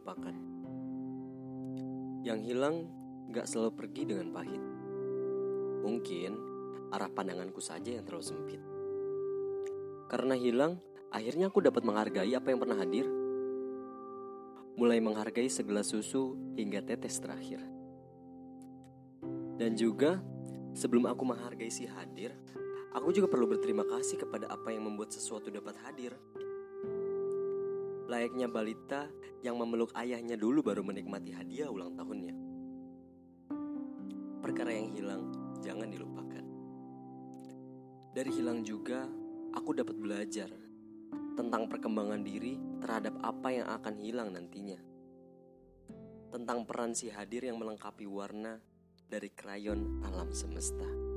dilupakan. Yang hilang gak selalu pergi dengan pahit. Mungkin arah pandanganku saja yang terlalu sempit. Karena hilang, akhirnya aku dapat menghargai apa yang pernah hadir. Mulai menghargai segelas susu hingga tetes terakhir. Dan juga, sebelum aku menghargai si hadir, aku juga perlu berterima kasih kepada apa yang membuat sesuatu dapat hadir. Layaknya balita yang memeluk ayahnya dulu baru menikmati hadiah ulang tahunnya. Perkara yang hilang jangan dilupakan. Dari hilang juga, aku dapat belajar tentang perkembangan diri terhadap apa yang akan hilang nantinya. Tentang peran si hadir yang melengkapi warna dari krayon alam semesta.